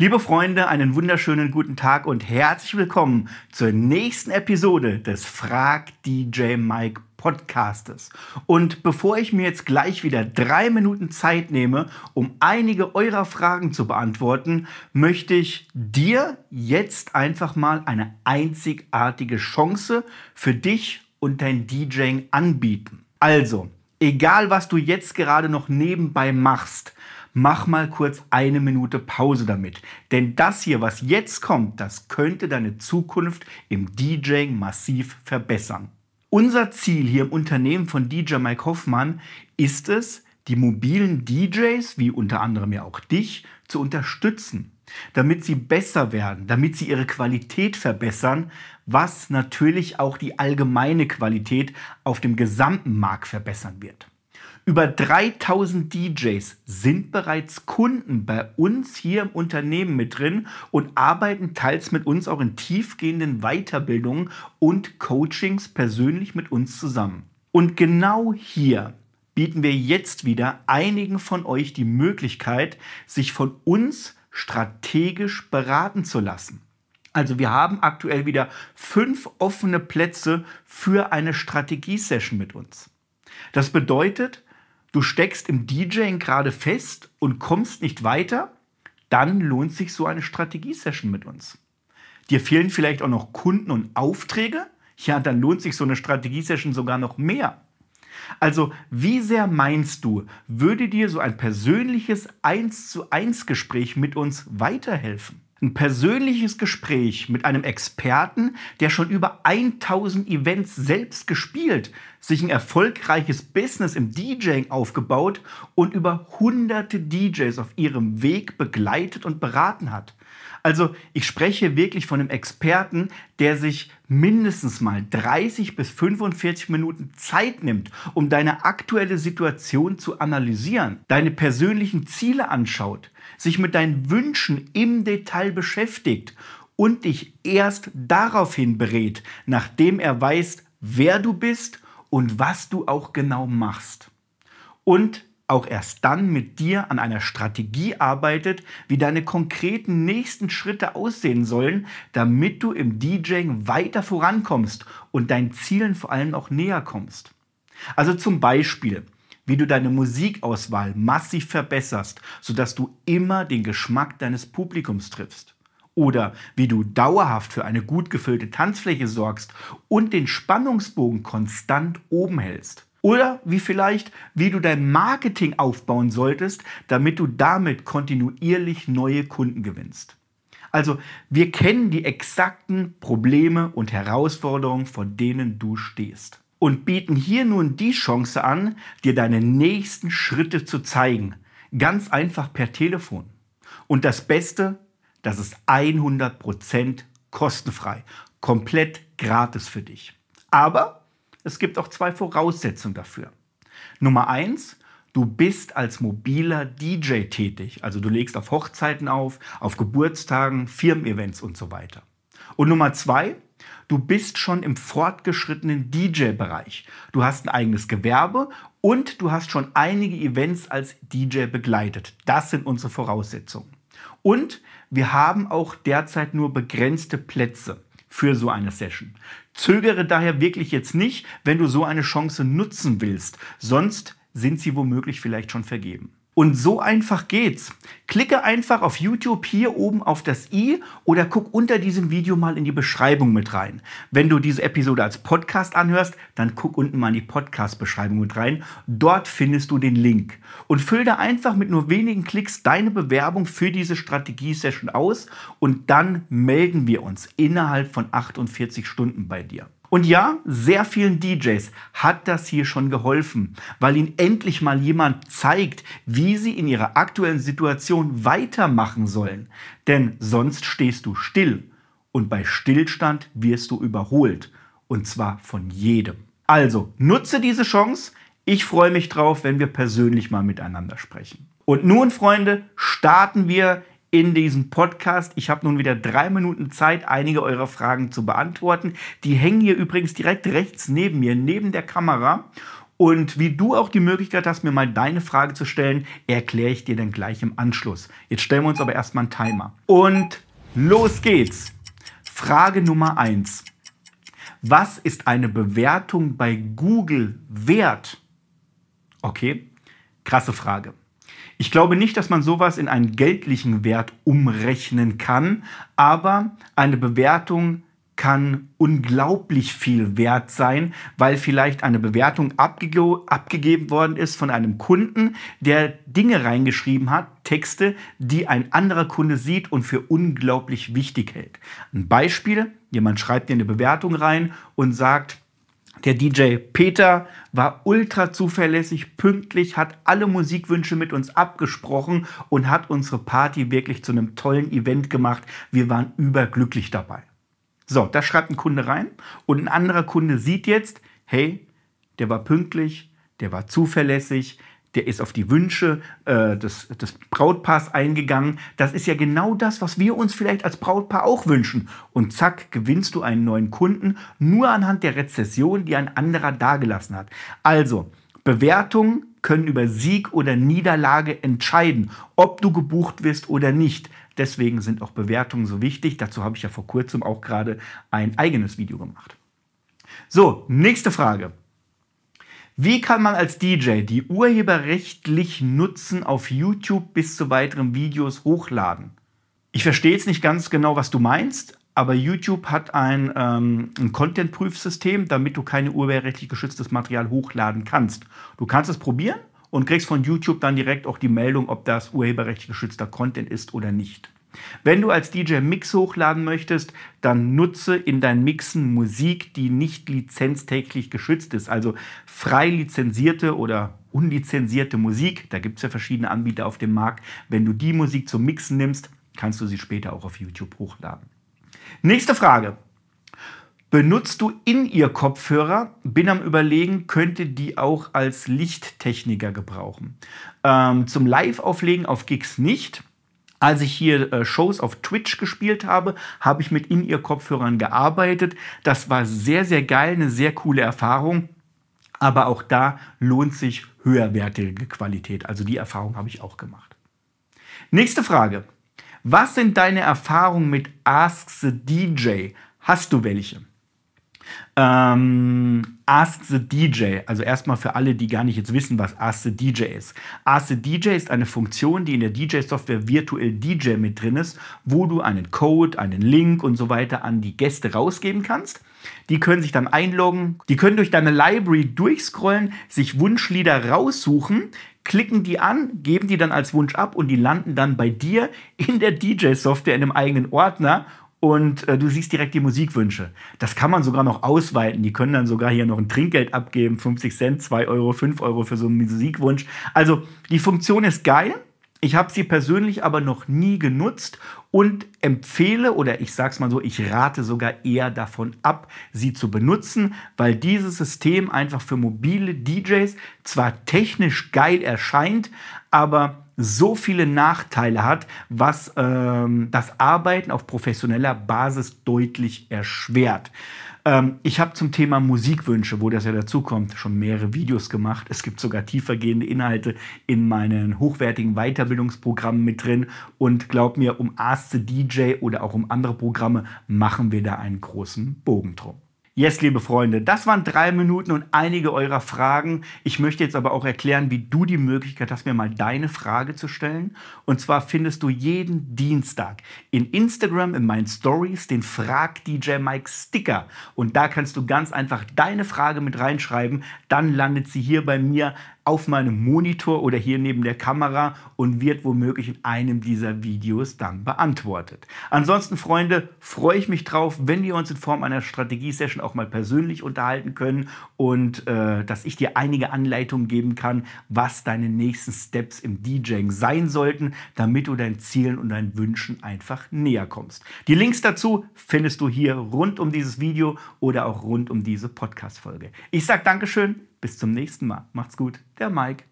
Liebe Freunde, einen wunderschönen guten Tag und herzlich willkommen zur nächsten Episode des Frag DJ Mike Podcastes. Und bevor ich mir jetzt gleich wieder drei Minuten Zeit nehme, um einige eurer Fragen zu beantworten, möchte ich dir jetzt einfach mal eine einzigartige Chance für dich und dein DJing anbieten. Also, egal was du jetzt gerade noch nebenbei machst, mach mal kurz eine Minute Pause damit. Denn das hier, was jetzt kommt, das könnte deine Zukunft im DJing massiv verbessern. Unser Ziel hier im Unternehmen von DJ Mike Hoffmann ist es, die mobilen DJs, wie unter anderem ja auch dich, zu unterstützen, damit sie besser werden, damit sie ihre Qualität verbessern, was natürlich auch die allgemeine Qualität auf dem gesamten Markt verbessern wird. Über 3000 DJs sind bereits Kunden bei uns hier im Unternehmen mit drin und arbeiten teils mit uns auch in tiefgehenden Weiterbildungen und Coachings persönlich mit uns zusammen. Und genau hier bieten wir jetzt wieder einigen von euch die Möglichkeit, sich von uns strategisch beraten zu lassen. Also wir haben aktuell wieder fünf offene Plätze für eine Strategiesession mit uns. Das bedeutet, du steckst im DJing gerade fest und kommst nicht weiter, dann lohnt sich so eine Strategiesession mit uns. Dir fehlen vielleicht auch noch Kunden und Aufträge, ja, dann lohnt sich so eine Strategiesession sogar noch mehr. Also, wie sehr meinst du, würde dir so ein persönliches 1 zu 1 Gespräch mit uns weiterhelfen? Ein persönliches Gespräch mit einem Experten, der schon über 1000 Events selbst gespielt, sich ein erfolgreiches Business im DJing aufgebaut und über hunderte DJs auf ihrem Weg begleitet und beraten hat. Also ich spreche wirklich von einem Experten, der sich mindestens mal 30 bis 45 Minuten Zeit nimmt, um deine aktuelle Situation zu analysieren, deine persönlichen Ziele anschaut, sich mit deinen Wünschen im Detail beschäftigt und dich erst daraufhin berät, nachdem er weiß, wer du bist und was du auch genau machst. Und auch erst dann mit dir an einer Strategie arbeitet, wie deine konkreten nächsten Schritte aussehen sollen, damit du im DJing weiter vorankommst und deinen Zielen vor allem auch näher kommst. Also zum Beispiel, wie du deine Musikauswahl massiv verbesserst, sodass du immer den Geschmack deines Publikums triffst. Oder wie du dauerhaft für eine gut gefüllte Tanzfläche sorgst und den Spannungsbogen konstant oben hältst. Oder wie vielleicht, wie du dein Marketing aufbauen solltest, damit du damit kontinuierlich neue Kunden gewinnst. Also wir kennen die exakten Probleme und Herausforderungen, vor denen du stehst. Und bieten hier nun die Chance an, dir deine nächsten Schritte zu zeigen. Ganz einfach per Telefon. Und das Beste, das ist 100% kostenfrei. Komplett gratis für dich. Aber es gibt auch zwei Voraussetzungen dafür. Nummer eins, du bist als mobiler DJ tätig. Also du legst auf Hochzeiten auf, auf Geburtstagen, Firmen-Events und so weiter. Und Nummer zwei, du bist schon im fortgeschrittenen DJ-Bereich. Du hast ein eigenes Gewerbe und du hast schon einige Events als DJ begleitet. Das sind unsere Voraussetzungen. Und wir haben auch derzeit nur begrenzte Plätze für so eine Session. Zögere daher wirklich jetzt nicht, wenn du so eine Chance nutzen willst, sonst sind sie womöglich vielleicht schon vergeben. Und so einfach geht's. Klicke einfach auf YouTube hier oben auf das i oder guck unter diesem Video mal in die Beschreibung mit rein. Wenn du diese Episode als Podcast anhörst, dann guck unten mal in die Podcast-Beschreibung mit rein. Dort findest du den Link. Und füll da einfach mit nur wenigen Klicks deine Bewerbung für diese Strategie-Session aus und dann melden wir uns innerhalb von 48 Stunden bei dir. Und ja, sehr vielen DJs hat das hier schon geholfen, weil ihnen endlich mal jemand zeigt, wie sie in ihrer aktuellen Situation weitermachen sollen. Denn sonst stehst du still und bei Stillstand wirst du überholt. Und zwar von jedem. Also nutze diese Chance. Ich freue mich drauf, wenn wir persönlich mal miteinander sprechen. Und nun, Freunde, starten wir in diesem Podcast. Ich habe nun wieder drei Minuten Zeit, einige eurer Fragen zu beantworten. Die hängen hier übrigens direkt rechts neben mir, neben der Kamera. Und wie du auch die Möglichkeit hast, mir mal deine Frage zu stellen, erkläre ich dir dann gleich im Anschluss. Jetzt stellen wir uns aber erstmal einen Timer. Und los geht's. Frage Nummer 1. Was ist eine Bewertung bei Google wert? Okay, krasse Frage. Ich glaube nicht, dass man sowas in einen geldlichen Wert umrechnen kann, aber eine Bewertung kann unglaublich viel wert sein, weil vielleicht eine Bewertung abge abgegeben worden ist von einem Kunden, der Dinge reingeschrieben hat, Texte, die ein anderer Kunde sieht und für unglaublich wichtig hält. Ein Beispiel, jemand schreibt dir eine Bewertung rein und sagt, der DJ Peter war ultra zuverlässig, pünktlich, hat alle Musikwünsche mit uns abgesprochen und hat unsere Party wirklich zu einem tollen Event gemacht. Wir waren überglücklich dabei. So, da schreibt ein Kunde rein und ein anderer Kunde sieht jetzt, hey, der war pünktlich, der war zuverlässig, der ist auf die Wünsche äh, des, des Brautpaars eingegangen. Das ist ja genau das, was wir uns vielleicht als Brautpaar auch wünschen. Und zack, gewinnst du einen neuen Kunden nur anhand der Rezession, die ein anderer dagelassen hat. Also, Bewertungen können über Sieg oder Niederlage entscheiden, ob du gebucht wirst oder nicht. Deswegen sind auch Bewertungen so wichtig. Dazu habe ich ja vor kurzem auch gerade ein eigenes Video gemacht. So, nächste Frage. Wie kann man als DJ die urheberrechtlich Nutzen auf YouTube bis zu weiteren Videos hochladen? Ich verstehe jetzt nicht ganz genau, was du meinst, aber YouTube hat ein, ähm, ein Content-Prüfsystem, damit du keine urheberrechtlich geschütztes Material hochladen kannst. Du kannst es probieren und kriegst von YouTube dann direkt auch die Meldung, ob das urheberrechtlich geschützter Content ist oder nicht. Wenn du als DJ Mix hochladen möchtest, dann nutze in deinen Mixen Musik, die nicht lizenztäglich geschützt ist. Also frei lizenzierte oder unlizenzierte Musik. Da gibt es ja verschiedene Anbieter auf dem Markt. Wenn du die Musik zum Mixen nimmst, kannst du sie später auch auf YouTube hochladen. Nächste Frage. Benutzt du In-Ear-Kopfhörer? Bin am Überlegen, könnte die auch als Lichttechniker gebrauchen. Ähm, zum Live-Auflegen auf Gigs nicht. Als ich hier äh, Shows auf Twitch gespielt habe, habe ich mit In-Ear-Kopfhörern gearbeitet. Das war sehr, sehr geil, eine sehr coole Erfahrung. Aber auch da lohnt sich höherwertige Qualität. Also die Erfahrung habe ich auch gemacht. Nächste Frage. Was sind deine Erfahrungen mit Ask the DJ? Hast du welche? Ähm, Ask the DJ, also erstmal für alle, die gar nicht jetzt wissen, was Ask the DJ ist. Ask the DJ ist eine Funktion, die in der DJ-Software virtuell DJ mit drin ist, wo du einen Code, einen Link und so weiter an die Gäste rausgeben kannst. Die können sich dann einloggen, die können durch deine Library durchscrollen, sich Wunschlieder raussuchen, klicken die an, geben die dann als Wunsch ab und die landen dann bei dir in der DJ-Software in einem eigenen Ordner und äh, du siehst direkt die Musikwünsche. Das kann man sogar noch ausweiten. Die können dann sogar hier noch ein Trinkgeld abgeben, 50 Cent, 2 Euro, 5 Euro für so einen Musikwunsch. Also die Funktion ist geil. Ich habe sie persönlich aber noch nie genutzt und empfehle oder ich sage es mal so, ich rate sogar eher davon ab, sie zu benutzen, weil dieses System einfach für mobile DJs zwar technisch geil erscheint, aber so viele Nachteile hat, was ähm, das Arbeiten auf professioneller Basis deutlich erschwert. Ähm, ich habe zum Thema Musikwünsche, wo das ja dazu kommt, schon mehrere Videos gemacht. Es gibt sogar tiefergehende Inhalte in meinen hochwertigen Weiterbildungsprogrammen mit drin. Und glaub mir, um Ask the DJ oder auch um andere Programme machen wir da einen großen Bogen drum. Yes, liebe Freunde, das waren drei Minuten und einige eurer Fragen. Ich möchte jetzt aber auch erklären, wie du die Möglichkeit hast, mir mal deine Frage zu stellen. Und zwar findest du jeden Dienstag in Instagram in meinen Stories den Frag DJ Mike Sticker. Und da kannst du ganz einfach deine Frage mit reinschreiben. Dann landet sie hier bei mir auf meinem Monitor oder hier neben der Kamera und wird womöglich in einem dieser Videos dann beantwortet. Ansonsten, Freunde, freue ich mich drauf, wenn wir uns in Form einer Strategie-Session auch mal persönlich unterhalten können und äh, dass ich dir einige Anleitungen geben kann, was deine nächsten Steps im DJing sein sollten, damit du deinen Zielen und deinen Wünschen einfach näher kommst. Die Links dazu findest du hier rund um dieses Video oder auch rund um diese Podcast-Folge. Ich sage Dankeschön bis zum nächsten Mal. Macht's gut, der Mike.